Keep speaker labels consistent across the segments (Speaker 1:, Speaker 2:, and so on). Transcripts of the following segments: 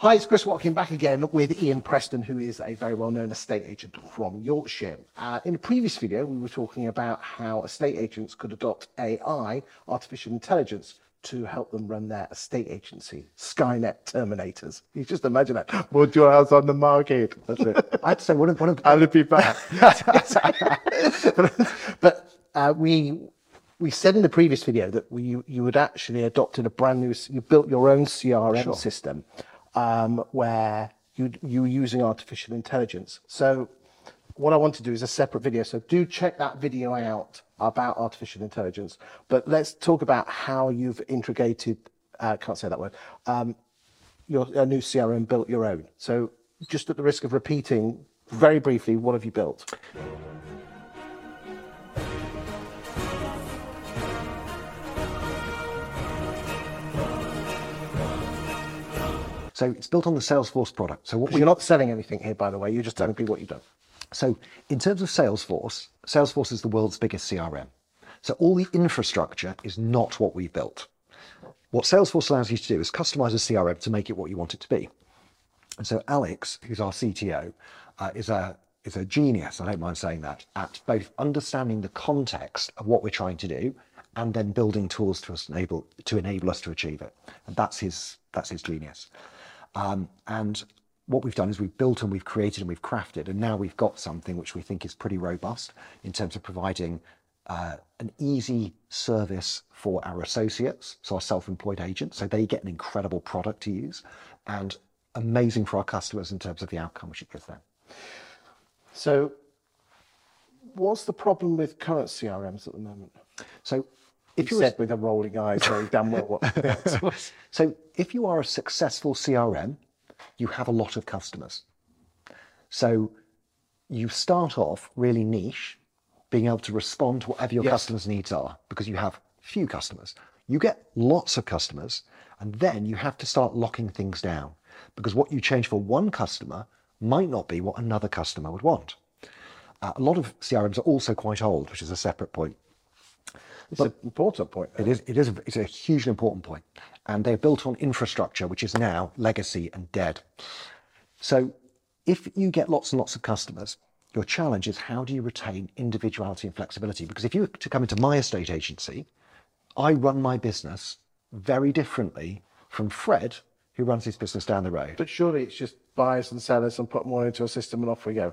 Speaker 1: Hi, it's Chris Watkin back again with Ian Preston, who is a very well known estate agent from Yorkshire. Uh, in a previous video, we were talking about how estate agents could adopt AI, artificial intelligence, to help them run their estate agency. Skynet Terminators. You just imagine that. Put your house on the market. That's it.
Speaker 2: I'd say one of, one of
Speaker 1: I'll be back. but uh, we we said in the previous video that we, you, you had actually adopted a brand new, you built your own CRM
Speaker 2: Sure.
Speaker 1: system um, where you, you were using artificial intelligence. So what I want to do is a separate video. So do check that video out about artificial intelligence. But let's talk about how you've integrated, uh, can't say that word, um, your a new CRM built your own. So just at the risk of repeating very briefly, what have you built?
Speaker 2: So it's built on the Salesforce product. So what we
Speaker 1: You're not selling anything here, by the way. You're just telling people what you've done.
Speaker 2: So, in terms of Salesforce, Salesforce is the world's biggest CRM. So, all the infrastructure is not what we've built. What Salesforce allows you to do is customize a CRM to make it what you want it to be. And so, Alex, who's our CTO, uh, is a is a genius. I don't mind saying that at both understanding the context of what we're trying to do and then building tools to us enable to enable us to achieve it. And that's his that's his genius. Um, and what we've done is we've built and we've created and we've crafted, and now we've got something which we think is pretty robust in terms of providing uh, an easy service for our associates, so our self-employed agents, so they get an incredible product to use, and amazing for our customers in terms of the outcome which it gives them.
Speaker 1: So, what's the problem with current CRMs at the moment?
Speaker 2: So,
Speaker 1: If you
Speaker 2: you're
Speaker 1: said with a rolling eye, very damn well what was.
Speaker 2: So if you are a successful CRM, you have a lot of customers. So you start off really niche, being able to respond to whatever your
Speaker 1: Yes.
Speaker 2: customers' needs are because you have few customers. You get lots of customers, and then you have to start locking things down because what you change for one customer might not be what another customer would want. Uh, a lot of CRMs are also quite old, which is a separate point.
Speaker 1: It's an important point.
Speaker 2: It is, it is a, it's a hugely important point. And they're built on infrastructure, which is now legacy and dead. So if you get lots and lots of customers, your challenge is how do you retain individuality and flexibility? Because if you were to come into my estate agency, I run my business very differently from Fred, who runs his business down the road.
Speaker 1: But surely it's just buyers and sellers and put more into a system and off we go.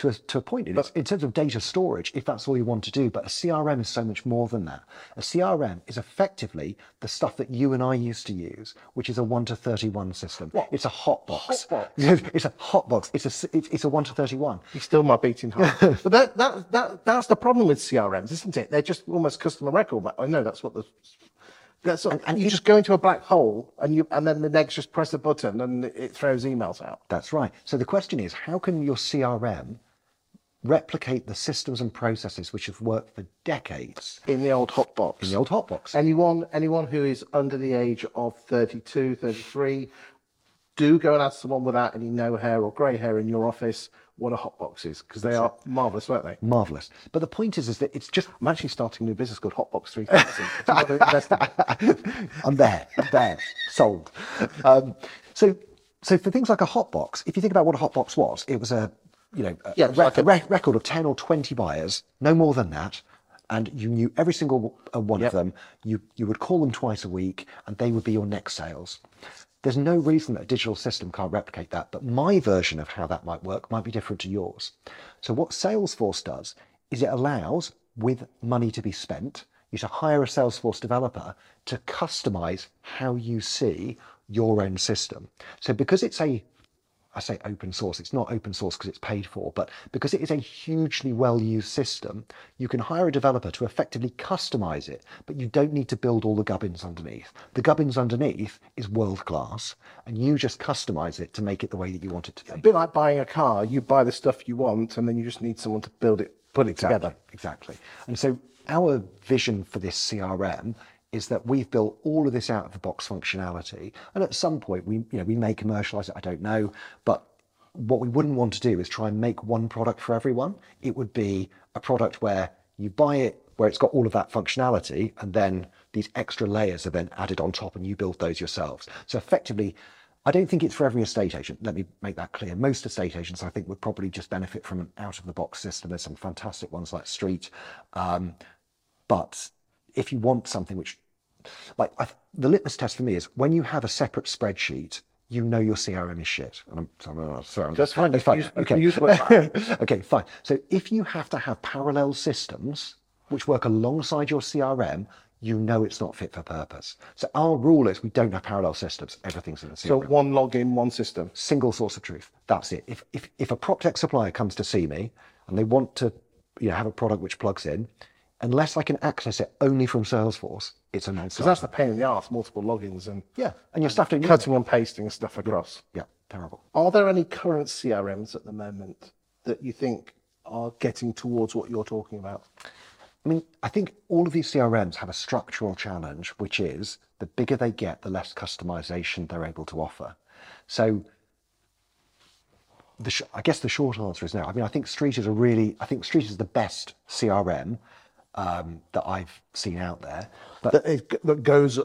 Speaker 2: To a, to a point. It is, in terms of data storage, if that's all you want to do, but a CRM is so much more than that. A CRM is effectively the stuff that you and I used to use, which is a 1 to 31 system. It's a hot box.
Speaker 1: Hot box?
Speaker 2: It's a hot box. It's a, it's, it's a 1 to 31.
Speaker 1: He's still my beating heart. but that, that, that, that's the problem with CRMs, isn't it? They're just almost customer record. I know that's what the. That's what, and you just go into a black hole and you and then the next just press a button and it throws emails out.
Speaker 2: That's right. So the question is, how can your CRM replicate the systems and processes which have worked for decades
Speaker 1: in the old hot box.
Speaker 2: in the old hot box?
Speaker 1: Anyone anyone who is under the age of 32, 33, do go and ask someone without any no hair or grey hair in your office what a hot box is because they are marvellous, weren't they?
Speaker 2: Marvelous. But the point is, is that it's just
Speaker 1: I'm actually starting a new business called Hotbox 3000. Do you want to invest in it?
Speaker 2: I'm there, I'm there, sold. Um, so, so for things like a hot box, if you think about what a hot box was, it was a, you know, a
Speaker 1: Yeah,
Speaker 2: re-
Speaker 1: like a-
Speaker 2: re- record of ten or twenty buyers, no more than that, and you knew every single uh, one
Speaker 1: Yep.
Speaker 2: of them. You you would call them twice a week, and they would be your next sales. There's no reason that a digital system can't replicate that, but my version of how that might work might be different to yours. So what Salesforce does is it allows, with money to be spent, you to hire a Salesforce developer to customize how you see your own system. So because it's a I say open source, it's not open source because it's paid for, but because it is a hugely well used system, you can hire a developer to effectively customize it, but you don't need to build all the gubbins underneath. The gubbins underneath is world class, and you just customize it to make it the way that you want it to be.
Speaker 1: a bit like buying a car. You buy the stuff you want and then you just need someone to build it, put it together.
Speaker 2: Exactly. And so our vision for this CRM is that we've built all of this out of the box functionality. And at some point we, you know, we may commercialize it, I don't know. But what we wouldn't want to do is try and make one product for everyone. It would be a product where you buy it where it's got all of that functionality and then these extra layers are then added on top and you build those yourselves. So effectively I don't think it's for every estate agent. Let me make that clear. Most estate agents, I think, would probably just benefit from an out of the box system. There's some fantastic ones like Street. Um, but if you want something which, like I, the litmus test for me is when you have a separate spreadsheet, you know your CRM is shit. And I'm, sorry, sorry, I'm
Speaker 1: That's fine.
Speaker 2: Fine.
Speaker 1: Use-
Speaker 2: okay.
Speaker 1: use
Speaker 2: okay, fine. So if you have to have parallel systems which work alongside your CRM, you know it's not fit for purpose. So our rule is we don't have parallel systems. Everything's in the CRM
Speaker 1: So one login, one system.
Speaker 2: single source of truth. That's it. If, if, if a prop tech supplier comes to see me and they want to you know, have a product which plugs in, unless I can access it only from Salesforce, it's a
Speaker 1: Because
Speaker 2: non-starter.
Speaker 1: that's the pain in the ass, multiple logins and
Speaker 2: Yeah, and your stuff don't
Speaker 1: cutting and pasting stuff across.
Speaker 2: Yeah, terrible.
Speaker 1: Are there any current CRMs at the moment that you think are getting towards what you're talking about?
Speaker 2: I mean, I think all of these CRMs have a structural challenge, which is the bigger they get, the less customization they're able to offer. So, the sh- I guess the short answer is no. I mean, I think Street is a really, I think Street is the best CRM um, that I've seen out there. But
Speaker 1: That, it, that goes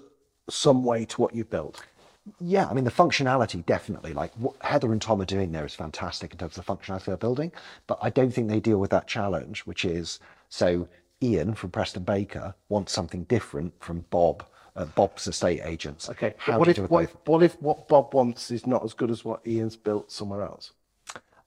Speaker 1: some way to what you've built.
Speaker 2: yeah, I mean, the functionality definitely, like what Heather and Tom are doing there is fantastic in terms of the functionality they're building. But I don't think they deal with that challenge, which is so Ian from Preston Baker wants something different from Bob, uh, Bob's estate agents.
Speaker 1: Okay.
Speaker 2: How
Speaker 1: but what
Speaker 2: do you
Speaker 1: if what, if what if what Bob wants is not as good as what Ian's built somewhere else?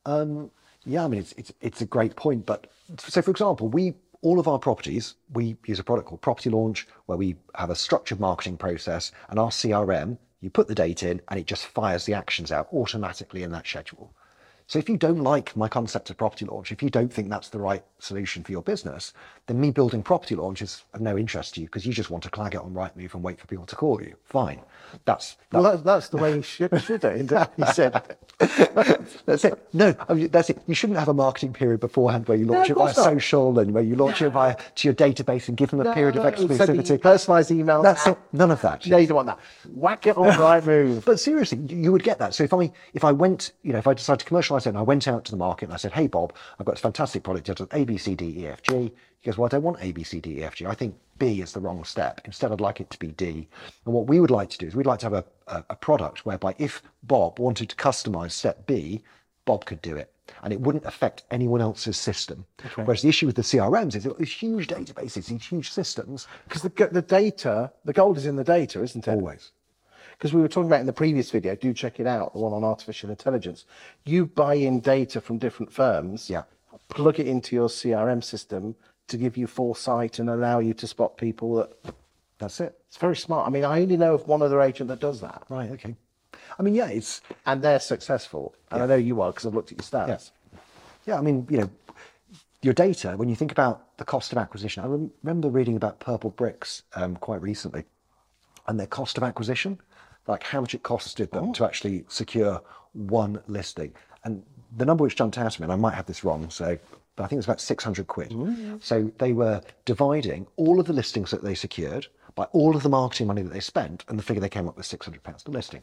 Speaker 2: Um, yeah, I mean, it's, it's, it's a great point. But so, for example, we all of our properties, we use a product called Property Launch, where we have a structured marketing process, and our CRM, you put the date in, and it just fires the actions out automatically in that schedule. So if you don't like my concept of property launch, if you don't think that's the right solution for your business, then me building property launch is of no interest to you because you just want to clag it on Rightmove and wait for people to call you. Fine, that's
Speaker 1: Well, that's, that's the way you should, should it? isn't it? He said,
Speaker 2: That's it. No, I mean, that's it. You shouldn't have a marketing period beforehand where you launch
Speaker 1: of
Speaker 2: it via
Speaker 1: not.
Speaker 2: social and where you launch it via to your database and give them a period of
Speaker 1: No, the
Speaker 2: exclusivity.
Speaker 1: personalised emails.
Speaker 2: That's it. None of that.
Speaker 1: No, you don't want that. Whack it on Rightmove.
Speaker 2: But seriously, you you would get that. So if I if I went, you know, if I decided to commercialize it and I went out to the market and I said, "Hey Bob, I've got this fantastic product. It does A, B, C, D, E, F, G." He goes, "Well, I don't want A, B, C, D, E, F, G. I think B is the wrong step. Instead, I'd like it to be D." And what we would like to do is we'd like to have a, a, a product whereby if Bob wanted to customize step B, Bob could do it. And it wouldn't affect anyone else's system. Whereas the issue with the CRMs is these huge databases, these huge systems.
Speaker 1: Because the, the data, the gold is in the data, isn't it?
Speaker 2: Always.
Speaker 1: Because we were talking about in the previous video, do check it out, the one on artificial intelligence. You buy in data from different firms,
Speaker 2: Yeah.
Speaker 1: plug it into your CRM system to give you foresight and allow you to spot people that
Speaker 2: That's it.
Speaker 1: it's very smart. I mean, I only know of one other agent that does that,
Speaker 2: Right. Okay. I mean, yeah, it's
Speaker 1: and they're successful. And I know you are because I've looked at your stats.
Speaker 2: Yes. Yeah, I mean, you know, your data, when you think about the cost of acquisition, I rem- remember reading about Purplebricks um, quite recently and their cost of acquisition, like how much it costed them oh. to actually secure one listing. And the number which jumped out at me, and I might have this wrong, so, but I think it was about 600 quid. So they were dividing all of the listings that they secured by all of the marketing money that they spent, and the figure they came up with 600 pounds per listing.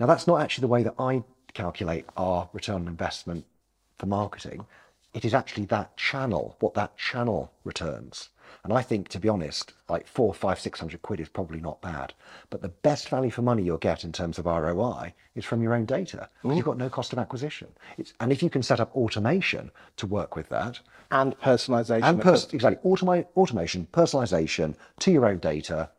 Speaker 2: Now, that's not actually the way that I calculate our return on investment for marketing. It is actually that channel, what that channel returns. And I think, to be honest, like four, five, six hundred quid is probably not bad. But the best value for money you'll get in terms of ROI is from your own data. You've got no cost of acquisition. It's, and if you can set up automation to work with that,
Speaker 1: And personalization.
Speaker 2: and pers- exactly automa- automation, personalization to your own data,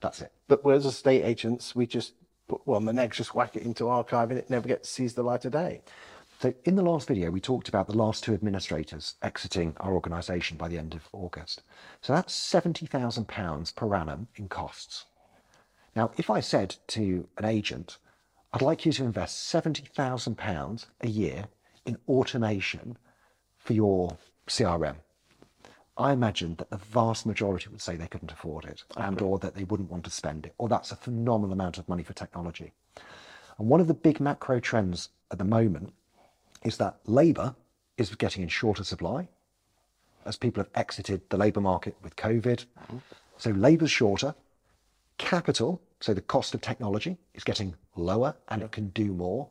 Speaker 2: that's it.
Speaker 1: But whereas estate agents, we just put well, the next just whack it into archive and it never gets sees the light of day.
Speaker 2: So in the last video, we talked about the last two administrators exiting our organisation by the end of August. So that's £70,000 per annum in costs. Now, if I said to an agent, I'd like you to invest £70,000 a year in automation for your CRM, I imagine that the vast majority would say they couldn't afford it and or that they wouldn't want to spend it, or that's a phenomenal amount of money for technology. And one of the big macro trends at the moment is that labour is getting in shorter supply as people have exited the labour market with COVID. So labour's shorter. Capital, so the cost of technology, is getting lower and it can do more.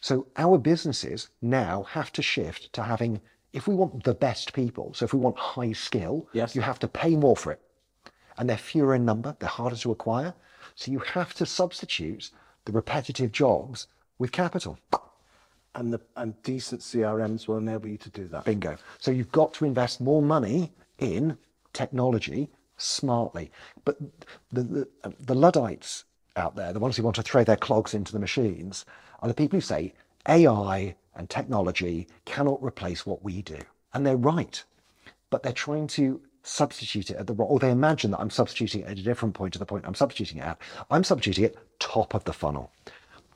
Speaker 2: So our businesses now have to shift to having, if we want the best people, so if we want high skill,
Speaker 1: Yes.
Speaker 2: you have to pay more for it. And they're fewer in number, they're harder to acquire. So you have to substitute the repetitive jobs with capital.
Speaker 1: And the and decent CRMs will enable you to do that.
Speaker 2: Bingo. So you've got to invest more money in technology smartly. But the, the, the Luddites out there, the ones who want to throw their clogs into the machines, are the people who say AI and technology cannot replace what we do. And they're right. But they're trying to substitute it at the wrong, or they imagine that I'm substituting it at a different point to the point I'm substituting it at. I'm substituting it top of the funnel.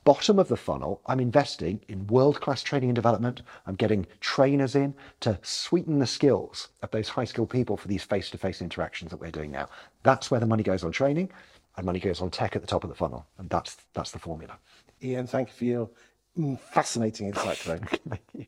Speaker 2: Bottom of the funnel, I'm investing in world class training and development. I'm getting trainers in to sweeten the skills of those high skilled people for these face to face interactions that we're doing now. That's where the money goes on training and money goes on tech at the top of the funnel. And that's, that's the formula.
Speaker 1: Ian, thank you for your fascinating insight today.
Speaker 2: Thank you.